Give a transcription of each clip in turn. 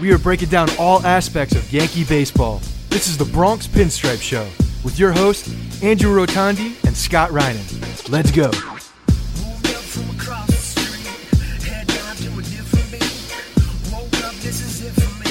We are breaking down all aspects of Yankee baseball. This is the Bronx Pinstripe Show with your hosts, Andrew Rotondi and Scott Reinen. Let's go.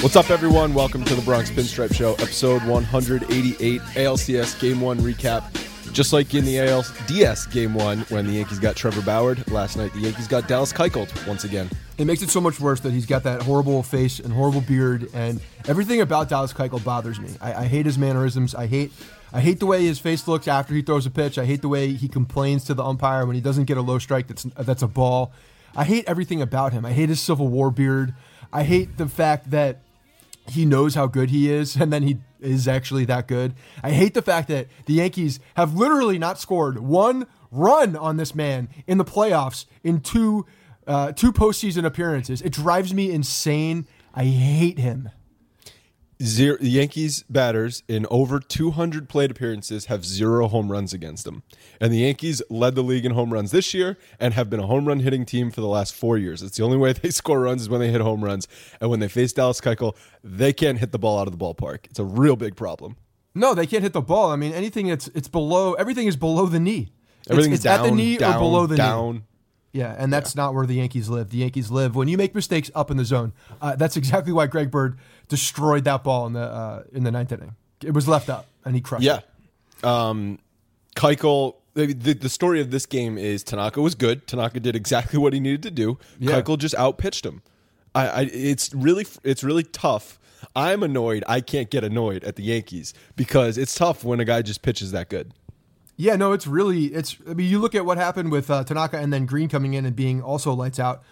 What's up, everyone? Welcome to the Bronx Pinstripe Show, episode 188, ALCS Game 1 recap. Just like in the ALDS Game 1 when the Yankees got Trevor Bauer last night, the Yankees got Dallas Keuchel once again. It makes it so much worse that he's got that horrible face and horrible beard, and everything about Dallas Keuchel bothers me. I, I hate his mannerisms. I hate, I hate the way his face looks after he throws a pitch. I hate the way he complains to the umpire when he doesn't get a low strike that's that's a ball. I hate everything about him. I hate his Civil War beard. I hate the fact that he knows how good he is, and then he is actually that good. I hate the fact that the Yankees have literally not scored one run on this man in the playoffs in two uh, two postseason appearances. It drives me insane. I hate him. Zero, Yankees batters in over 200 plate appearances have zero home runs against them. And the Yankees led the league in home runs this year and have been a home run hitting team for the last four years. It's the only way they score runs is when they hit home runs. And when they face Dallas Keuchel, they can't hit the ball out of the ballpark. It's a real big problem. No, they can't hit the ball. I mean, anything that's it's below. Everything is below the knee. Everything's it's, it's down, at the knee down, or below the knee. Yeah, and that's not where the Yankees live. The Yankees live when you make mistakes up in the zone. Uh, that's exactly why Greg Bird destroyed that ball in the uh, in the ninth inning. It was left up, and he crushed Yeah. it. Um, Keuchel. The, the, the story of this game is Tanaka was good. Tanaka did exactly what he needed to do. Yeah. Keuchel just outpitched him. I, I it's really it's really tough I'm annoyed. I can't get annoyed at the Yankees because it's tough when a guy just pitches that good. Yeah, no, it's really it's. I mean, you look at what happened with uh, Tanaka and then Green coming in and being also lights out.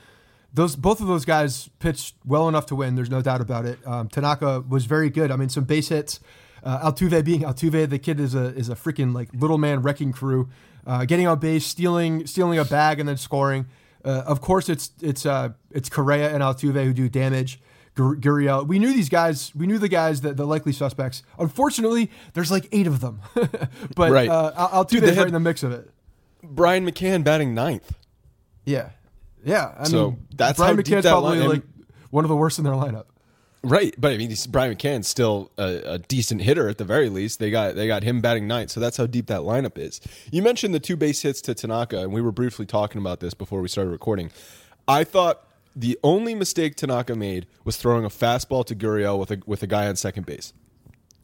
Those both of those guys pitched well enough to win. There's no doubt about it. Um, Tanaka was very good. I mean, some base hits. Uh, Altuve being Altuve, the kid is a is a freaking like little man wrecking crew, uh, getting on base, stealing stealing a bag and then scoring. Uh, of course, it's it's uh, it's Correa and Altuve who do damage. Gurriel. We knew these guys. We knew the guys that the likely suspects. Unfortunately, there's like eight of them. but right. uh, Altuve's right in the mix of it. Brian McCann batting ninth. Yeah, yeah. I so mean, that's Brian how deep McCann's that probably line- like one of the worst in their lineup. Right, but I mean, Brian McCann's still a, a decent hitter at the very least. They got they got him batting ninth, so that's how deep that lineup is. You mentioned the two base hits to Tanaka, and we were briefly talking about this before we started recording. I thought the only mistake Tanaka made was throwing a fastball to Gurriel with a with a guy on second base.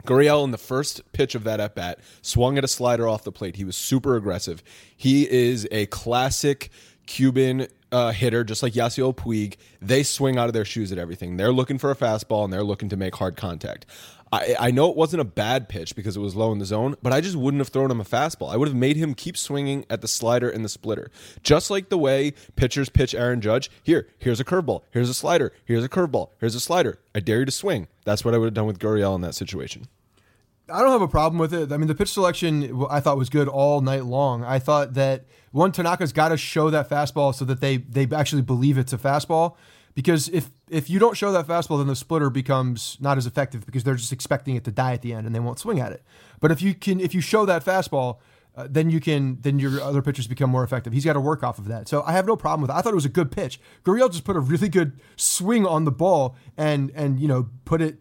Gurriel in the first pitch of that at bat swung at a slider off the plate. He was super aggressive. He is a classic Cuban uh, hitter, just like Yasiel Puig. They swing out of their shoes at everything. They're looking for a fastball and they're looking to make hard contact. I, I know it wasn't a bad pitch because it was low in the zone, but I just wouldn't have thrown him a fastball. I would have made him keep swinging at the slider and the splitter, just like the way pitchers pitch Aaron Judge. Here, here's a curveball. Here's a slider. Here's a curveball. Here's a slider. I dare you to swing. That's what I would have done with Gurriel in that situation. I don't have a problem with it. I mean, the pitch selection I thought was good all night long. I thought that one Tanaka's got to show that fastball so that they they actually believe it's a fastball. Because if if you don't show that fastball, then the splitter becomes not as effective because they're just expecting it to die at the end and they won't swing at it. But if you can if you show that fastball, uh, then you can then your other pitchers become more effective. He's got to work off of that. So I have no problem with it. I thought it was a good pitch. Gurriel just put a really good swing on the ball and and you know put it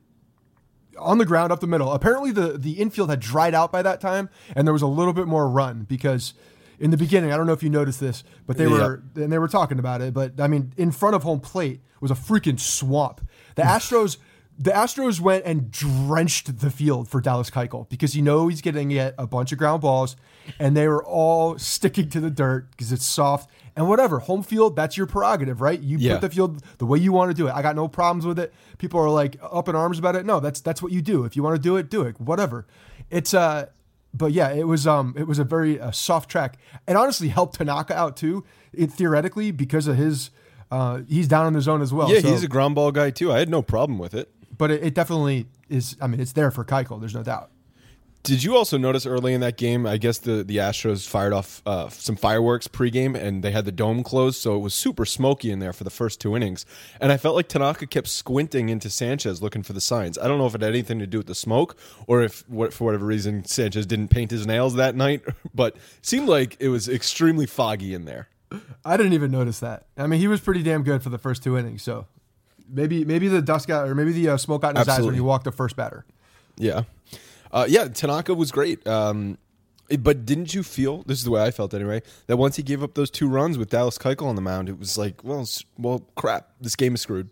on the ground up the middle. Apparently the the infield had dried out by that time and there was a little bit more run because in the beginning, I don't know if you noticed this, but they were and they were talking about it, but I mean in front of home plate was a freaking swamp. The Astros the Astros went and drenched the field for Dallas Keuchel because you know he's getting get a bunch of ground balls, and they were all sticking to the dirt because it's soft and whatever. Home field, that's your prerogative, right? You Yeah. put the field the way you want to do it. I got no problems with it. People are like up in arms about it. No, that's that's what you do. If you want to do it, do it. Whatever. It's uh, but yeah, it was um, it was a very uh, soft track, and honestly helped Tanaka out too. It theoretically because of his. Uh, he's down in the zone as well. Yeah, so- he's a ground ball guy too. I had no problem with it. But it, it definitely is. I mean, it's there for Keuchel. There's no doubt. Did you also notice early in that game? I guess the the Astros fired off uh, some fireworks pregame, and they had the dome closed, so it was super smoky in there for the first two innings. And I felt like Tanaka kept squinting into Sanchez looking for the signs. I don't know if it had anything to do with the smoke, or if what, for whatever reason Sanchez didn't paint his nails that night, but it seemed like it was extremely foggy in there. I didn't even notice that. I mean, he was pretty damn good for the first two innings. So maybe maybe the dust got or maybe the uh, smoke got in his eyes when he walked the first batter. Yeah, uh, yeah. Tanaka was great. Um, but didn't you feel this is the way I felt anyway that once he gave up those two runs with Dallas Keuchel on the mound, it was like, well, well, crap, this game is screwed.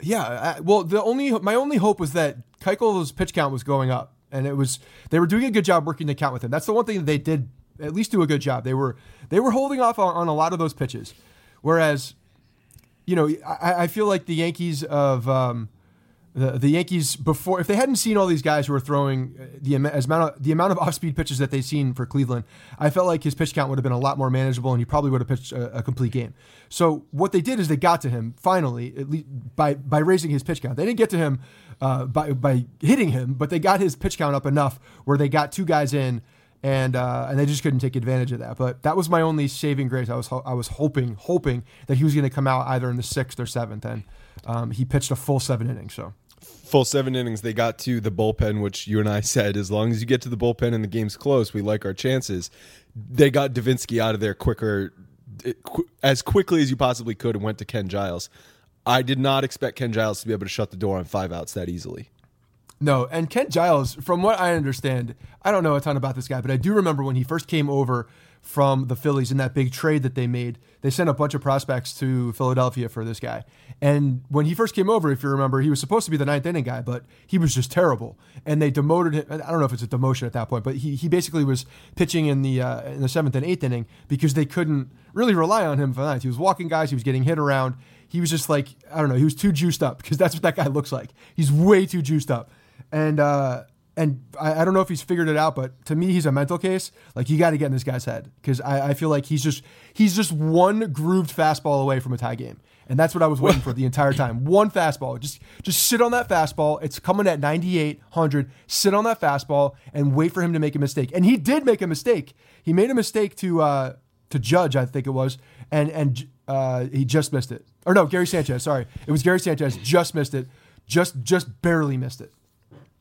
Yeah. I, well, the only my only hope was that Keuchel's pitch count was going up, and it was they were doing a good job working the count with him. That's the one thing that they did at least do a good job. They were they were holding off on, on a lot of those pitches, whereas you know I, I feel like the Yankees of um, the the Yankees before if they hadn't seen all these guys who were throwing uh, the as amount of, the amount of off speed pitches that they've seen for Cleveland, I felt like his pitch count would have been a lot more manageable and he probably would have pitched a, a complete game. So what they did is they got to him finally at least by by raising his pitch count. They didn't get to him uh, by by hitting him, but they got his pitch count up enough where they got two guys in. And uh, and they just couldn't take advantage of that. But that was my only saving grace. I was ho- I was hoping hoping that he was going to come out either in the sixth or seventh, and um, he pitched a full seven innings. So Full seven innings, they got to the bullpen, which you and I said, as long as you get to the bullpen and the game's close, we like our chances. They got Davinsky out of there quicker, as quickly as you possibly could, and went to Ken Giles. I did not expect Ken Giles to be able to shut the door on five outs that easily. No, and Ken Giles, from what I understand, I don't know a ton about this guy, but I do remember when he first came over from the Phillies in that big trade that they made. They sent a bunch of prospects to Philadelphia for this guy. And when he first came over, if you remember, he was supposed to be the ninth inning guy, but he was just terrible. And they demoted him. I don't know if it's a demotion at that point, but he, he basically was pitching in the uh, in the seventh and eighth inning because they couldn't really rely on him for the ninth. He was walking guys, he was getting hit around. he was just like I don't know, he was too juiced up because that's what that guy looks like. He's way too juiced up, and uh, and I, I don't know if he's figured it out, but to me, he's a mental case. Like you got to get in this guy's head because I, I feel like he's just he's just one grooved fastball away from a tie game. And that's what I was waiting for the entire time. One fastball. Just just sit on that fastball. It's coming at 98, 100. Sit on that fastball and wait for him to make a mistake. And he did make a mistake. He made a mistake to uh, to Judge, I think it was, and and uh, he just missed it. Or no, Gary Sanchez. Sorry, it was Gary Sanchez. Just missed it. Just just barely missed it.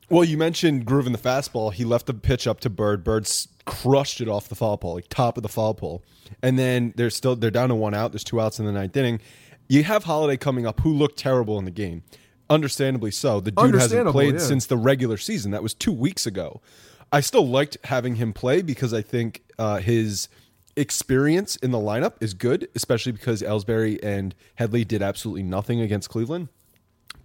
Well, you mentioned grooving the fastball. He left the pitch up to Bird. Bird crushed it off the foul pole, like top of the foul pole. And then they're still they're down to one out. There's two outs in the ninth inning. You have Holliday coming up, who looked terrible in the game. Understandably so. The dude hasn't played yeah. since the regular season. That was two weeks ago. I still liked having him play because I think uh, his experience in the lineup is good, especially because Ellsbury and Headley did absolutely nothing against Cleveland.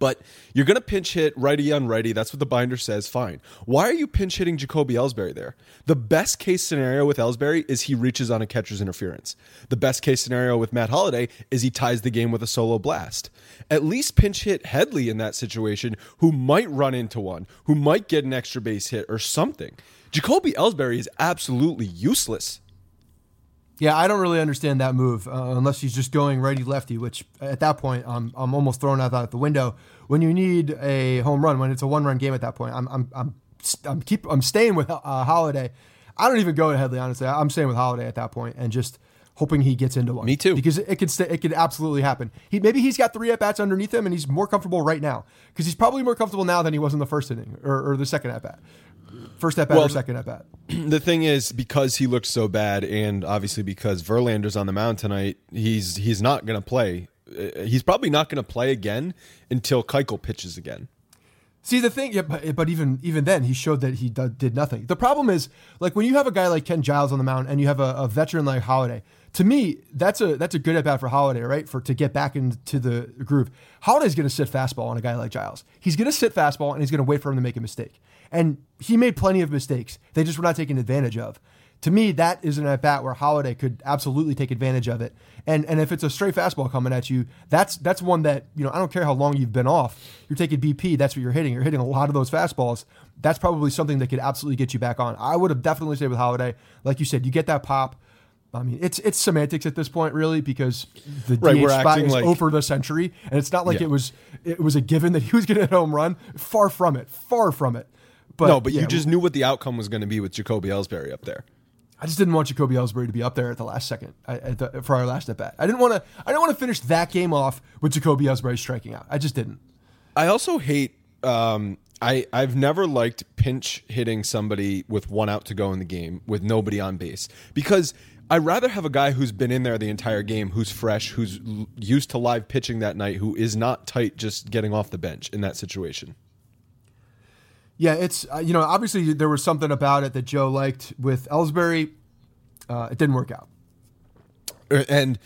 But you're going to pinch hit righty on righty. That's what the binder says. Fine. Why are you pinch hitting Jacoby Ellsbury there? The best case scenario with Ellsbury is he reaches on a catcher's interference. The best case scenario with Matt Holliday is he ties the game with a solo blast. At least pinch hit Headley in that situation, who might run into one, who might get an extra base hit or something. Jacoby Ellsbury is absolutely useless yeah, I don't really understand that move uh, unless he's just going righty lefty, which at that point I'm I'm almost throwing out that the window. When you need a home run, when it's a one run game at that point, I'm I'm I'm I'm keep I'm staying with uh, Holliday. I don't even go to Headley honestly. I'm staying with Holliday at that point and just hoping he gets into one. Me too. Because it could st- it could absolutely happen. He maybe he's got three at bats underneath him and he's more comfortable right now because he's probably more comfortable now than he was in the first inning or, or the second at bat. First at bat well, or second at bat? The thing is, because he looked so bad, and obviously because Verlander's on the mound tonight, he's he's not going to play. Uh, he's probably not going to play again until Keuchel pitches again. See the thing, yeah, but, but even even then, he showed that he did nothing. The problem is, like when you have a guy like Ken Giles on the mound, and you have a, a veteran like Holliday. To me, that's a that's a good at bat for Holliday, right? For to get back into the groove. Holliday's going to sit fastball on a guy like Giles. He's going to sit fastball, and he's going to wait for him to make a mistake. And he made plenty of mistakes. They just were not taken advantage of. To me, that is an at bat where Holliday could absolutely take advantage of it. And and if it's a straight fastball coming at you, that's that's one that you know I don't care how long you've been off. You're taking BP. That's what you're hitting. You're hitting a lot of those fastballs. That's probably something that could absolutely get you back on. I would have definitely stayed with Holliday. Like you said, you get that pop. I mean, it's it's semantics at this point, really, because the right, DH spot is like, over the century, and it's not like yeah. it was it was a given that he was going to hit home run. Far from it. Far from it. But no, but yeah, you just knew what the outcome was going to be with Jacoby Ellsbury up there. I just didn't want Jacoby Ellsbury to be up there at the last second the, for our last at bat. I didn't want to. I didn't want to finish that game off with Jacoby Ellsbury striking out. I just didn't. I also hate. Um, I I've never liked pinch hitting somebody with one out to go in the game with nobody on base because I'd rather have a guy who's been in there the entire game, who's fresh, who's used to live pitching that night, who is not tight just getting off the bench in that situation. Yeah, it's uh, you know obviously there was something about it that Joe liked with Ellsbury. Uh, it didn't work out, er, and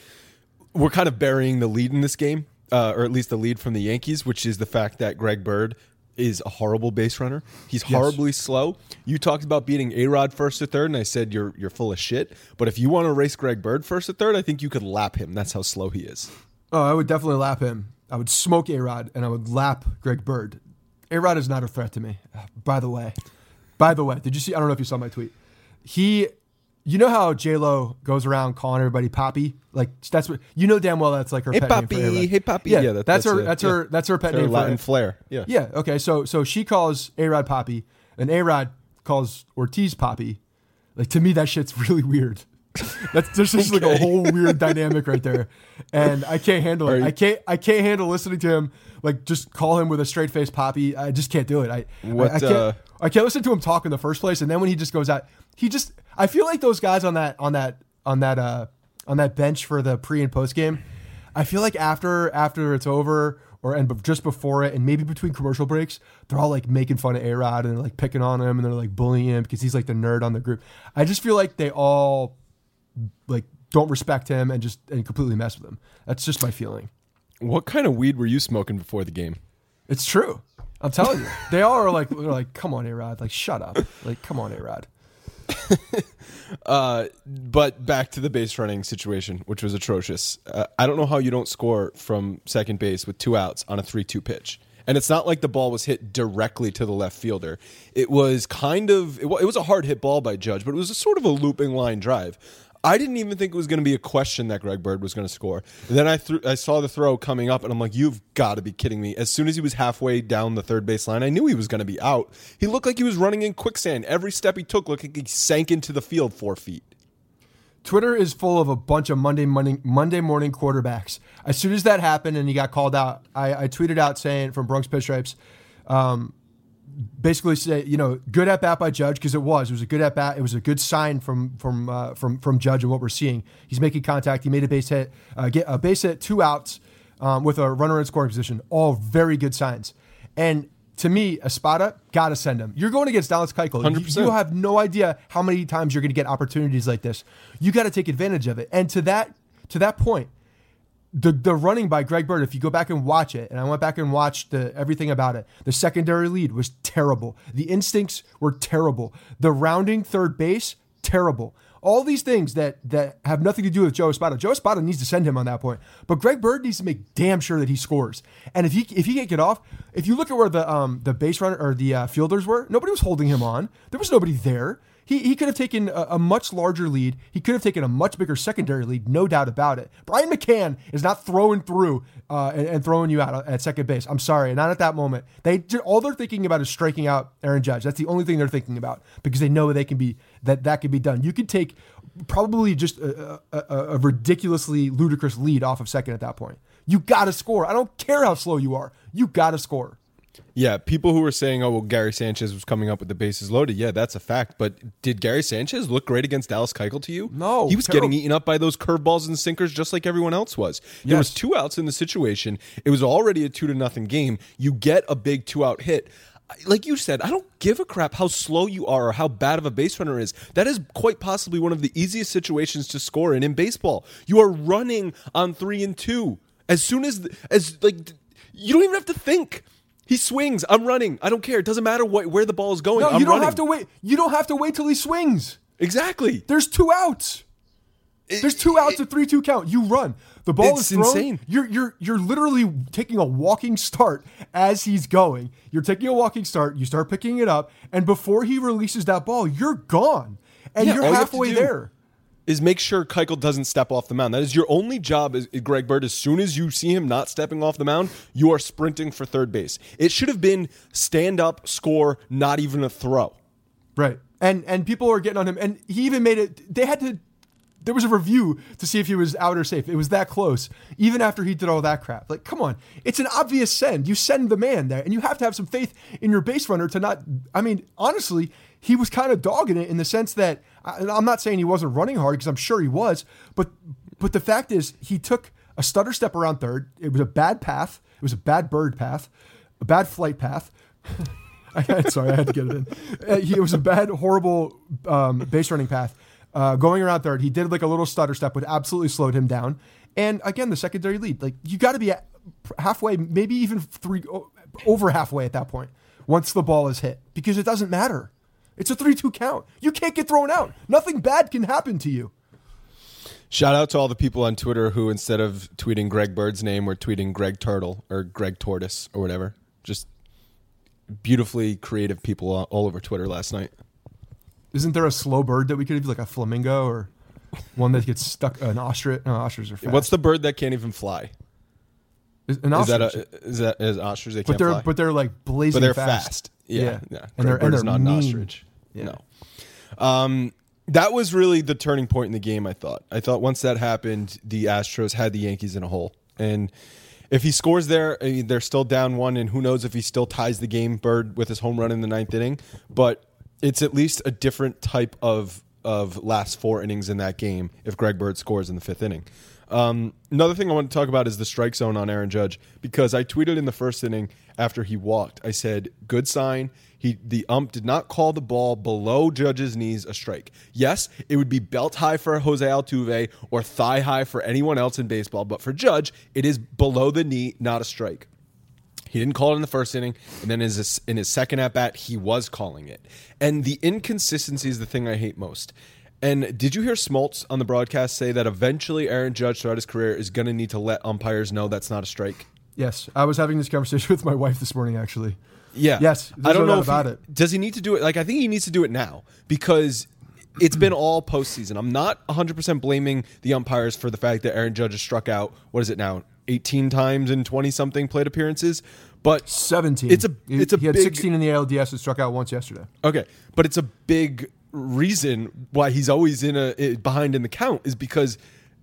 we're kind of burying the lead in this game, uh, or at least the lead from the Yankees, which is the fact that Greg Bird is a horrible base runner. He's horribly yes. slow. You talked about beating A Rod first to third, and I said you're you're full of shit. But if you want to race Greg Bird first to third, I think you could lap him. That's how slow he is. Oh, I would definitely lap him. I would smoke A Rod and I would lap Greg Bird. A Rod is not a threat to me. By the way, by the way, did you see? I don't know if you saw my tweet. He, you know how J Lo goes around calling everybody Poppy? Like that's what you know damn well. That's like her hey pet Poppy, name hey Poppy. Yeah, yeah that, that's, that's, her. that's her. That's her pet her name. Latin flair. Yeah. Yeah. Okay. So so she calls A Rod Poppy, and A Rod calls Ortiz Poppy. Like to me, that shit's really weird. That's there's just okay. like a whole weird dynamic right there, and I can't handle it. I can't I can't handle listening to him like just call him with a straight face poppy. I just can't do it. I what, I, I, can't, uh, I can't listen to him talk in the first place, and then when he just goes out, he just I feel like those guys on that on that on that uh on that bench for the pre and post game. I feel like after after it's over or and just before it and maybe between commercial breaks, they're all like making fun of A Rod and like picking on him and they're like bullying him because he's like the nerd on the group. I just feel like they all like don't respect him and just and completely mess with him. That's just my feeling. What kind of weed were you smoking before the game? It's true. I'm telling you, they all are like, they're like, come on, A Rod, like shut up, like come on, A Rod. Uh, but back to the base running situation, which was atrocious. Uh, I don't know how you don't score from second base with two outs on a 3 2 pitch. And it's not like the ball was hit directly to the left fielder. It was kind of, it was a hard hit ball by Judge, but it was a sort of a looping line drive. I didn't even think it was going to be a question that Greg Bird was going to score. And then I threw, I saw the throw coming up, and I'm like, "You've got to be kidding me!" As soon as he was halfway down the third base line, I knew he was going to be out. He looked like he was running in quicksand. Every step he took looked like he sank into the field four feet. Twitter is full of a bunch of Monday morning Monday morning quarterbacks. As soon as that happened and he got called out, I, I tweeted out saying from Bronx Pinstripes, um, basically say, you know, good at bat by Judge because it was. It was a good at bat. It was a good sign from from uh, from from Judge and what we're seeing. He's making contact. He made a base hit, uh, get a base hit, two outs um, with a runner in scoring position. All very good signs. And to me, Espada got to send him. You're going against Dallas Keuchel. 100%. You, you have no idea how many times you're going to get opportunities like this. You got to take advantage of it. And to that to that point, the the running by Greg Bird, if you go back and watch it, and I went back and watched the, everything about it, the secondary lead was terrible. The instincts were terrible. The rounding third base, terrible. All these things that that have nothing to do with Joe Espada. Joe Espada needs to send him on that point, but Greg Bird needs to make damn sure that he scores. And if he if he can't get off, if you look at where the um the base runner or the uh, fielders were, nobody was holding him on. There was nobody there. He, he could have taken a, a, much larger lead. He could have taken a much bigger secondary lead, no doubt about it. Brian McCann is not throwing through uh, and, and, throwing you out at second base. I'm sorry, not at that moment. They all they're thinking about is striking out Aaron Judge. That's the only thing they're thinking about because they know they can be that that can be done. You could take probably just a, a, a ridiculously ludicrous lead off of second at that point. You got to score. I don't care how slow you are. You got to score. Yeah, people who were saying, "Oh, well, Gary Sanchez was coming up with the bases loaded." Yeah, that's a fact. But did Gary Sanchez look great against Dallas Keuchel to you? No, he was terrible. getting eaten up by those curveballs and sinkers just like everyone else was. There was two outs in the situation. It was already a two to nothing game. You get a big two out hit like you said, I don't give a crap how slow you are or how bad of a base runner is. That is quite possibly one of the easiest situations to score in in baseball. You are running on three and two. As soon as as like you don't even have to think. He swings. I'm running. I don't care. It doesn't matter what, where the ball is going. No, I'm you don't running. have to wait. You don't have to wait till he swings. Exactly. There's two outs. There's two outs, a three-two count. You run. The ball is thrown. insane. You're you're you're literally taking a walking start as he's going. You're taking a walking start. You start picking it up, and before he releases that ball, you're gone, and Yeah, you're you halfway do- there. Is make sure Keuchel doesn't step off the mound. That is your only job, as Greg Bird. As soon as you see him not stepping off the mound, you are sprinting for third base. It should have been stand up, score, not even a throw. Right. And and people are getting on him, and he even made it. They had to. There was a review to see if he was out or safe. It was that close, even after he did all that crap. Like, come on, it's an obvious send. You send the man there, and you have to have some faith in your base runner to not. I mean, honestly, he was kind of dogging it in the sense that I'm not saying he wasn't running hard because I'm sure he was, but but the fact is he took a stutter step around third. It was a bad path. It was a bad bird path, a bad flight path. I, sorry, I had to get it in. Uh, it was a bad, horrible um, base running path. Uh, going around third, he did like a little stutter step, which absolutely slowed him down. And again, the secondary lead, like you got to be halfway, maybe even three over halfway at that point once the ball is hit, because it doesn't matter. It's a three-two count. You can't get thrown out. Nothing bad can happen to you. Shout out to all the people on Twitter who, instead of tweeting Greg Bird's name, were tweeting Greg Turtle or Greg Tortoise or whatever. Just beautifully creative people all over Twitter last night. Isn't there a slow bird that we could have, like a flamingo or one that gets stuck? Uh, an ostrich? No, ostriches are fast. What's the bird that can't even fly? Is, an Is that ostrich. a, is that is ostrich? They but can't they're fly. but they're like blazing but they're fast. fast. Yeah, Yeah. yeah. And Greg they're- Bird and they're not an ostrich. Yeah. No. Um, that was really the turning point in the game. I thought. I thought once that happened, the Astros had the Yankees in a hole, and if he scores there, they're still down one, and who knows if he still ties the game. Bird with his home run in the ninth inning, but it's at least a different type of of last four innings in that game if Greg Bird scores in the fifth inning. Um, another thing I want to talk about is the strike zone on Aaron Judge because I tweeted in the first inning after he walked. I said, "Good sign." He the ump did not call the ball below Judge's knees a strike. Yes, it would be belt high for Jose Altuve or thigh high for anyone else in baseball, but for Judge, it is below the knee, not a strike. He didn't call it in the first inning, and then in his, in his second at bat, he was calling it. And the inconsistency is the thing I hate most. And did you hear Smoltz on the broadcast say that eventually Aaron Judge throughout his career is going to need to let umpires know that's not a strike? Yes, I was having this conversation with my wife this morning. Actually, Yeah. Yes, I don't no know about he- it. Does he need to do it? Like, I think he needs to do it now because it's been all postseason. I'm not 100% blaming the umpires for the fact that Aaron Judge has struck out, what is it now, 18 times in 20 something plate appearances? But seventeen. It's a it's a he had big, sixteen in the ALDS and struck out once yesterday. Okay, but it's a big reason why he's always in a behind in the count is because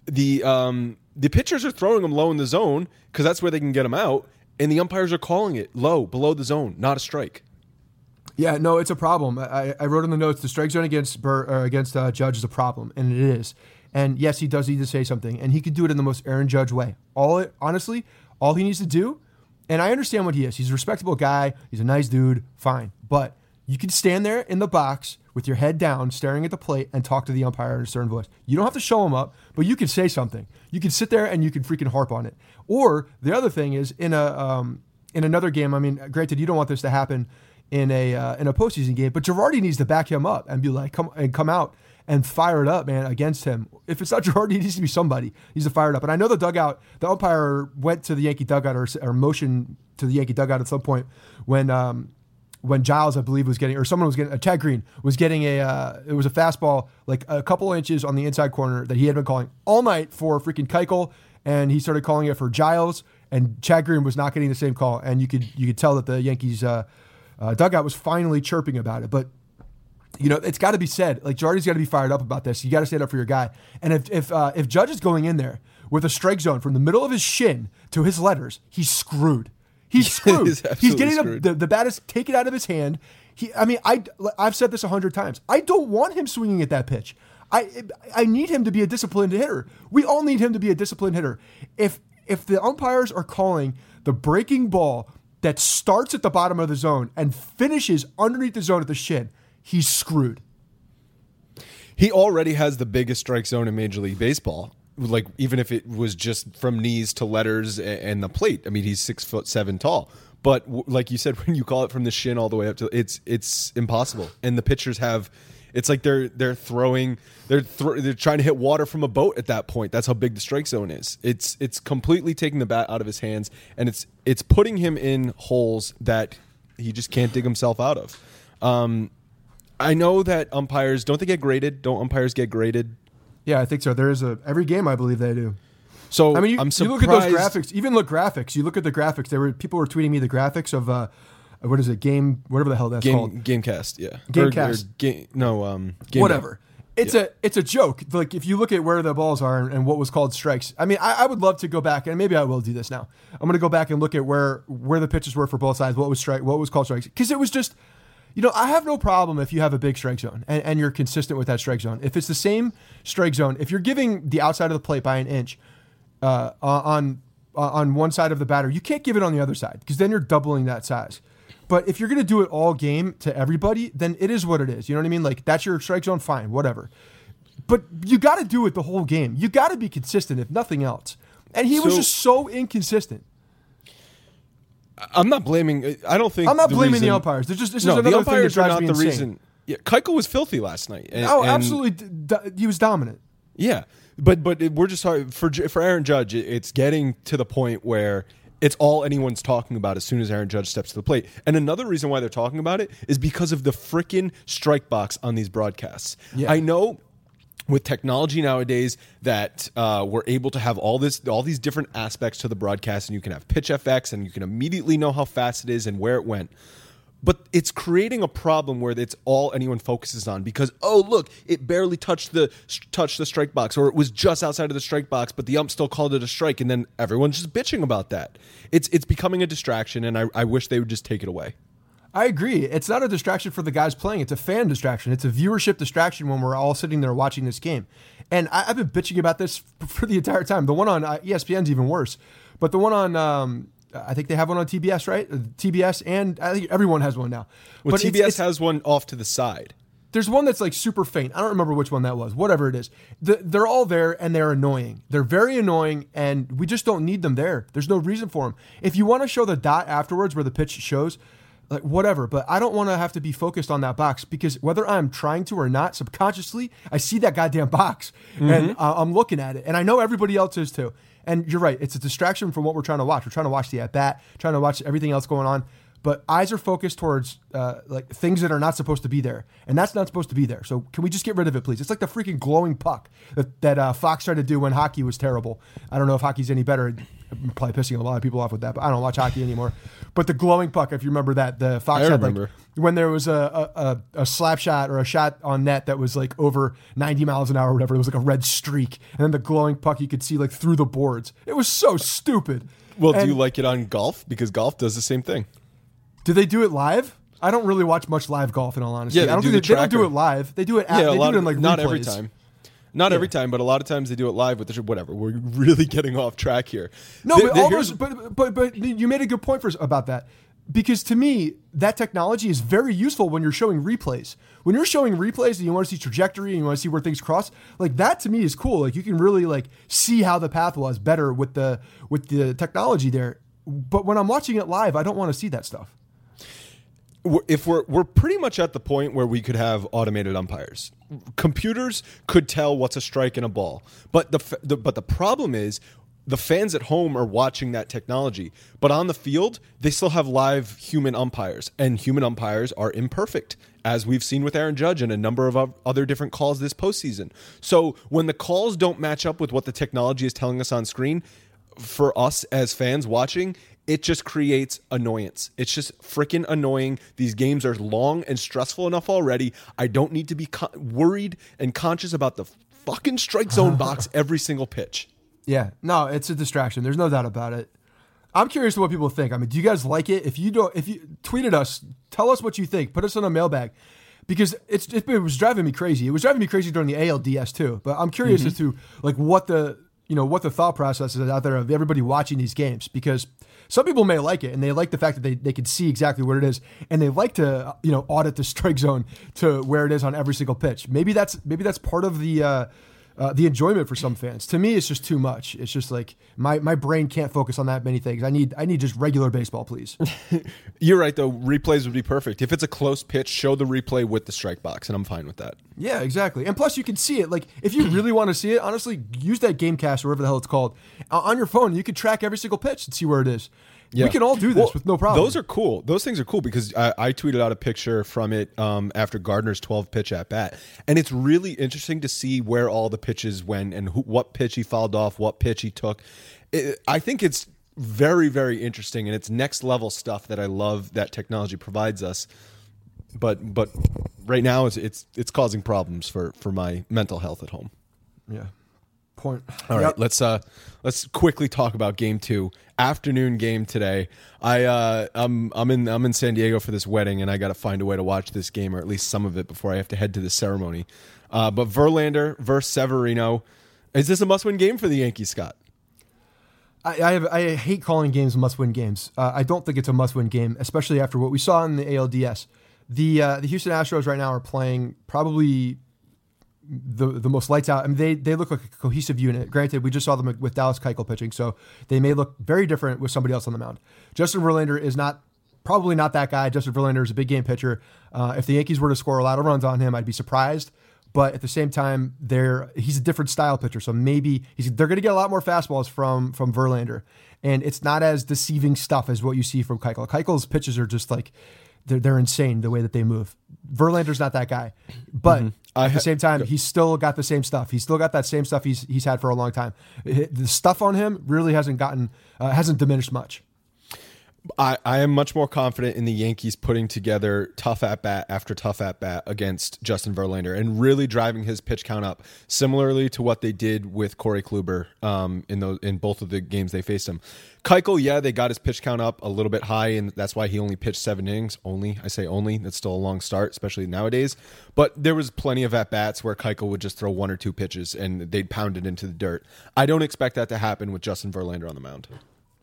the um the pitchers are throwing him low in the zone because that's where they can get him out, and the umpires are calling it low below the zone, not a strike. Yeah, no, it's a problem. I, I wrote in the notes the strike zone against Bur, uh, against uh, Judge is a problem, and it is. And yes, he does need to say something, and he could do it in the most Aaron Judge way. All it, honestly, all he needs to do, and I understand what he is. He's a respectable guy. He's a nice dude. Fine, but you can stand there in the box with your head down, staring at the plate, and talk to the umpire in a certain voice. You don't have to show him up, but you can say something. You can sit there and you can freaking harp on it. Or the other thing is in a um, in another game. I mean, granted, you don't want this to happen in a uh, in a postseason game. But Girardi needs to back him up and be like, come and come out and fire it up, man, against him. If it's not Girardi, it needs to be somebody. He's to fire it up. And I know the dugout, the umpire went to the Yankee dugout or, or motioned to the Yankee dugout at some point when um, when Giles, I believe, was getting or someone was getting a Chad Green was getting a uh, it was a fastball like a couple inches on the inside corner that he had been calling all night for freaking Keuchel, and he started calling it for Giles, and Chad Green was not getting the same call, and you could you could tell that the Yankees. Uh, uh, dugout was finally chirping about it. But you know, it's got to be said. Like Girardi's got to be fired up about this. You got to stand up for your guy. And if if uh, if Judge is going in there with a strike zone from the middle of his shin to his letters, he's screwed. He's screwed. He's he's, getting screwed. The, the the bat is taken out of his hand. He, I mean, I I've said this a hundred times. I don't want him swinging at that pitch. I I need him to be a disciplined hitter. We all need him to be a disciplined hitter. If if the umpires are calling the breaking ball that starts at the bottom of the zone and finishes underneath the zone at the shin, he's screwed. He already has the biggest strike zone in Major League Baseball. Like even if it was just from knees to letters and the plate. I mean, he's six foot seven tall. But like you said, when you call it from the shin all the way up to it's it's impossible. And the pitchers have, it's like they're they're throwing they're thro- they're trying to hit water from a boat at that point. That's how big the strike zone is. It's it's completely taking the bat out of his hands and it's it's putting him in holes that he just can't dig himself out of. Um, I know that umpires don't they get graded? Don't umpires get graded? Yeah, I think so. There is a every game I believe they do. So I mean, you, I'm you look at those graphics. Even look graphics. You look at the graphics. There were people were tweeting me the graphics of uh, what is it? Game whatever the hell that's Game called. Gamecast, yeah. Gamecast. game, no, um, game whatever. It's a it's a joke. Like if you look at where the balls are and, and what was called strikes. I mean, I, I would love to go back and maybe I will do this now. I'm going to go back and look at where where the pitches were for both sides. What was strike? What was called strikes? Because it was just, you know, I have no problem if you have a big strike zone and, and you're consistent with that strike zone. If it's the same strike zone, if you're giving the outside of the plate by an inch uh, on on one side of the batter, you can't give it on the other side because then you're doubling that size. But if you're going to do it all game to everybody, then it is what it is. You know what I mean? Like that's your strike zone, fine, whatever. But you got to do it the whole game. You got to be consistent, if nothing else. And he was just so inconsistent. I'm not blaming. I don't think I'm not the blaming reason- the umpires. There's just this no, is the another thing that umpires are drives not me the insane. reason. Yeah, Keuchel was filthy last night. and- Oh, absolutely, d- d- he was dominant. Yeah, but but it- we're just talking for for Aaron Judge. it- It's getting to the point where it's all anyone's talking about as soon as Aaron Judge steps to the plate. And another reason why they're talking about it is because of the freaking strike box on these broadcasts. Yeah. I know with technology nowadays that uh, we're able to have all this all these different aspects to the broadcast and you can have pitch fx and you can immediately know how fast it is and where it went. But it's creating a problem where it's all anyone focuses on because oh look it barely touched the touched the strike box or it was just outside of the strike box but the ump still called it a strike and then everyone's just bitching about that. It's it's becoming a distraction and I, I wish they would just take it away I agree. It's not a distraction for the guys playing. It's a fan distraction. It's a viewership distraction when we're all sitting there watching this game. And I, I've been bitching about this for the entire time. The one on uh, ESPN's even worse, but the one on um, I think they have one on TBS, right? Uh, TBS, and I think everyone has one now. well but tbs it's- it's- has one off to the side there's one that's like super faint. I don't remember which one that was. Whatever it is, the, they're all there and they're annoying. They're very annoying, and we just don't need them there. There's no reason for them. If you want to show the dot afterwards where the pitch shows, like whatever. But I don't want to have to be focused on that box because whether I'm trying to or not, subconsciously I see that goddamn box and uh, I'm looking at it, and I know everybody else is too. And you're right, it's a distraction from what we're trying to watch. We're trying to watch the at bat, trying to watch everything else going on but eyes are focused towards uh, like things that are not supposed to be there, and that's not supposed to be there. So can we just get rid of it, please? It's like the freaking glowing puck that, that uh, Fox tried to do when hockey was terrible. I don't know if hockey's any better. I'm probably pissing a lot of people off with that, but I don't watch hockey anymore. But the glowing puck, if you remember that, the Fox I had remember. like when there was a, a, a, slap shot or a shot on net that was like over 90 miles an hour or whatever. It was like a red streak, and then the glowing puck you could see like through the boards. It was so stupid. Well, do you like it on golf? Because golf does the same thing. Do they do it live? I don't really watch much live golf, in all honesty. Yeah, I don't do think the they, they don't do it live. They do it. At, yeah, they a lot do it in like not every time. Not every time, but a lot of times they do it live with the whatever. We're really getting off track here. No, Th- but th- all those, but but but you made a good point for about that because to me that technology is very useful when you're showing replays. When you're showing replays and you want to see trajectory and you want to see where things cross, like that to me is cool. Like you can really like see how the path was better with the with the technology there. But when I'm watching it live, I don't want to see that stuff. If we're we're pretty much at the point where we could have automated umpires. Computers could tell what's a strike and a ball, but the, the but the problem is the fans at home are watching that technology, but on the field they still have live human umpires, and human umpires are imperfect, as we've seen with Aaron Judge and a number of other different calls this postseason. So when the calls don't match up with what the technology is telling us on screen, for us as fans watching, it just creates annoyance. It's just freaking annoying. These games are long and stressful enough already. I don't need to be worried and conscious about the fucking strike zone box every single pitch. Yeah, no, it's a distraction. There's no doubt about it. I'm curious to what people think. I mean, do you guys like it? If you don't, if you tweeted us, tell us what you think. Put us in a mailbag because it's it, was driving me crazy. It was driving me crazy during the ALDS too. But I'm curious Mm-hmm. as to like what the you know what the thought process is out there of everybody watching these games because some people may like it and they like the fact that they, they can see exactly what it is and they like to you know audit the strike zone to where it is on every single pitch. Maybe that's maybe that's part of the. Uh, uh, the enjoyment for some fans. To me, it's just too much. It's just like my, my brain can't focus on that many things. I need I need just regular baseball, please. You're right, though. Replays would be perfect. If it's a close pitch, show the replay with the strike box, and I'm fine with that. yeah, exactly. And plus, you can see it. Like if you really want to see it, honestly, use that GameCast or whatever the hell it's called uh, on your phone. You can track every single pitch and see where it is. We can all do this Well, with no problem. Those are cool. Those things are cool because I, I tweeted out a picture from it um, after Gardner's 12 pitch at bat, and it's really interesting to see where all the pitches went and who, what pitch he fouled off, what pitch he took. It, I think it's very, very interesting, and it's next level stuff that I love that technology provides us. But but right now it's it's it's causing problems for for my mental health at home. yeah. Point. All right, Yep. let's uh let's quickly talk about game two. Afternoon game today. I uh I'm I'm in I'm in San Diego for this wedding and I gotta find a way to watch this game or at least some of it before I have to head to the ceremony. Uh but Verlander versus Severino. Is this a must win game for the Yankees, Scott? I, I have I hate calling games must-win games. Uh, I don't think it's a must-win game, especially after what we saw in the ALDS. The uh, the Houston Astros right now are playing probably the the most lights out. I mean, they they look like a cohesive unit. Granted, we just saw them with Dallas Keuchel pitching, so they may look very different with somebody else on the mound. Justin Verlander is not probably not that guy. Justin Verlander is a big game pitcher. Uh, if the Yankees were to score a lot of runs on him, I'd be surprised. But at the same time, they're he's a different style pitcher, so maybe he's, they're going to get a lot more fastballs from from Verlander, and it's not as deceiving stuff as what you see from Keuchel. Keuchel's pitches are just like they're they're insane the way that they move. Verlander's not that guy, but Mm-hmm. At the same time, he's still got the same stuff. He's still got that same stuff he's he's had for a long time. The stuff on him really hasn't gotten uh, hasn't diminished much. I, I am much more confident in the Yankees putting together tough at bat after tough at bat against Justin Verlander and really driving his pitch count up, similarly to what they did with Corey Kluber um, in those in both of the games they faced him. Keuchel, yeah, they got his pitch count up a little bit high, and that's why he only pitched seven innings. Only, I say only. That's still a long start, especially nowadays. But there was plenty of at bats where Keuchel would just throw one or two pitches and they'd pound it into the dirt. I don't expect that to happen with Justin Verlander on the mound.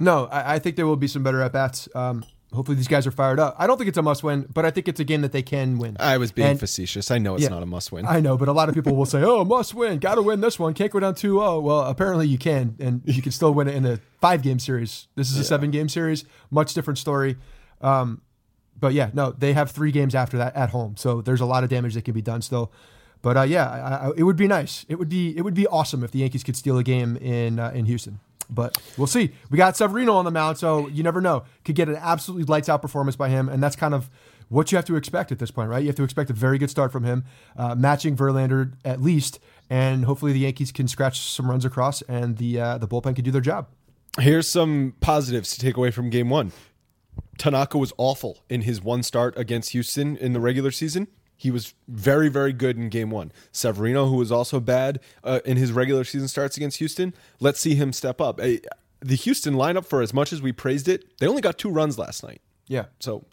No, I, I think there will be some better at bats. Um, hopefully these guys are fired up. I don't think it's a must win, but I think it's a game that they can win. I was being And- facetious. I know it's Yeah. not a must win. I know, but a lot of people will say, "Oh, must win, got to win this one, can't go down 2-0." Well, apparently you can, and you can still win it in a five game series. This is a seven game series, much different story. Um, but yeah, no, they have three games after that at home, so there's a lot of damage that can be done still. But uh, yeah, I, I, it would be nice. It would be it would be awesome if the Yankees could steal a game in uh, in Houston. But we'll see. We got Severino on the mound, so you never know. Could get an absolutely lights out performance by him, and that's kind of what you have to expect at this point, right? You have to expect a very good start from him, uh, matching Verlander at least, and hopefully the Yankees can scratch some runs across, and the uh, the bullpen can do their job. Here's some positives to take away from game one. Tanaka was awful in his one start against Houston in the regular season. He was very, very good in game one. Severino, who was also bad uh, in his regular season starts against Houston, let's see him step up. Uh, the Houston lineup, for as much as we praised it, they only got two runs last night. Yeah, So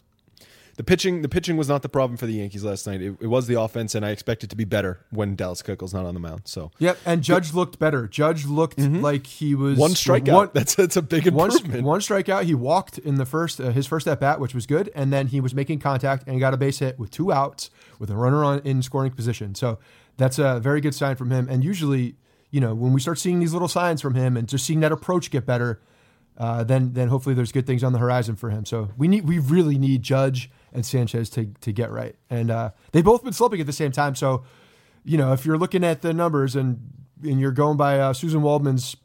the pitching, the pitching was not the problem for the Yankees last night. It, it was the offense, and I expect it to be better when Dallas Keuchel's not on the mound. So Yep, and Judge looked better. Judge looked like he was one strikeout, One, that's that's a big one, improvement. one strikeout. He walked in the first uh, his first at bat, which was good, and then he was making contact and got a base hit with two outs with a runner on in scoring position. So that's a very good sign from him. And usually, you know, when we start seeing these little signs from him and just seeing that approach get better, uh, then then hopefully there's good things on the horizon for him. So we need we really need Judge and Sanchez to to get right, and uh, they've both been slipping at the same time. So you know, if you're looking at the numbers and and you're going by uh, Suzyn Waldman's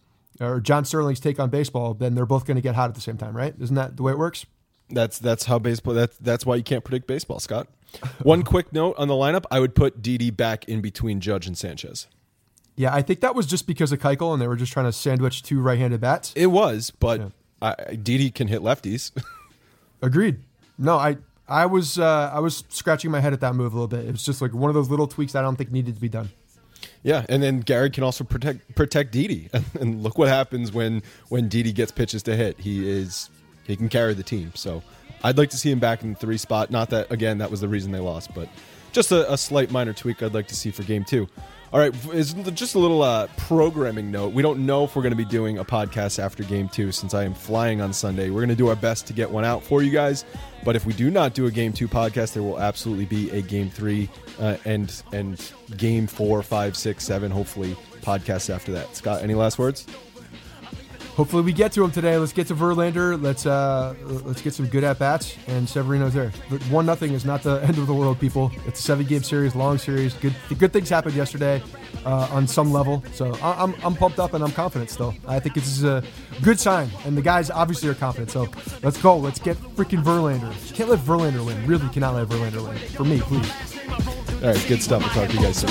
or John Sterling's take on baseball, then they're both going to get hot at the same time, right? Isn't that the way it works? That's that's how baseball. That's that's why you can't predict baseball, Scott. One quick note on the lineup: I would put Didi back in between Judge and Sanchez. Yeah, I think that was just because of Keuchel, and they were just trying to sandwich two right-handed bats. It was, but I, Didi can hit lefties. Agreed. No, I I was uh, I was scratching my head at that move a little bit. It was just like one of those little tweaks I don't think needed to be done. yeah, and then Gary can also protect protect Didi, and, and look what happens when when Didi gets pitches to hit. He is he can carry the team. So I'd like to see him back in the three spot. Not that again that was the reason they lost, but just a, a slight minor tweak I'd like to see for game two. All right, is just a little uh, programming note. We don't know if we're going to be doing a podcast after game two since I am flying on Sunday. We're going to do our best to get one out for you guys. But if we do not do a game two podcast, there will absolutely be a game three uh, and and game four, five, six, seven, hopefully podcasts after that. Scott, any last words? Hopefully, we get to him today. Let's get to Verlander. Let's uh, let's get some good at bats, and Severino's there. But one nothing is not the end of the world, people. It's a seven game series, long series. Good good things happened yesterday uh, on some level. So I- I'm I'm pumped up and I'm confident still. I think this is a good sign, and the guys obviously are confident. So let's go. Let's get freaking Verlander. Can't let Verlander win. Really cannot let Verlander win. For me, please. All right, good stuff. We'll talk to you guys soon.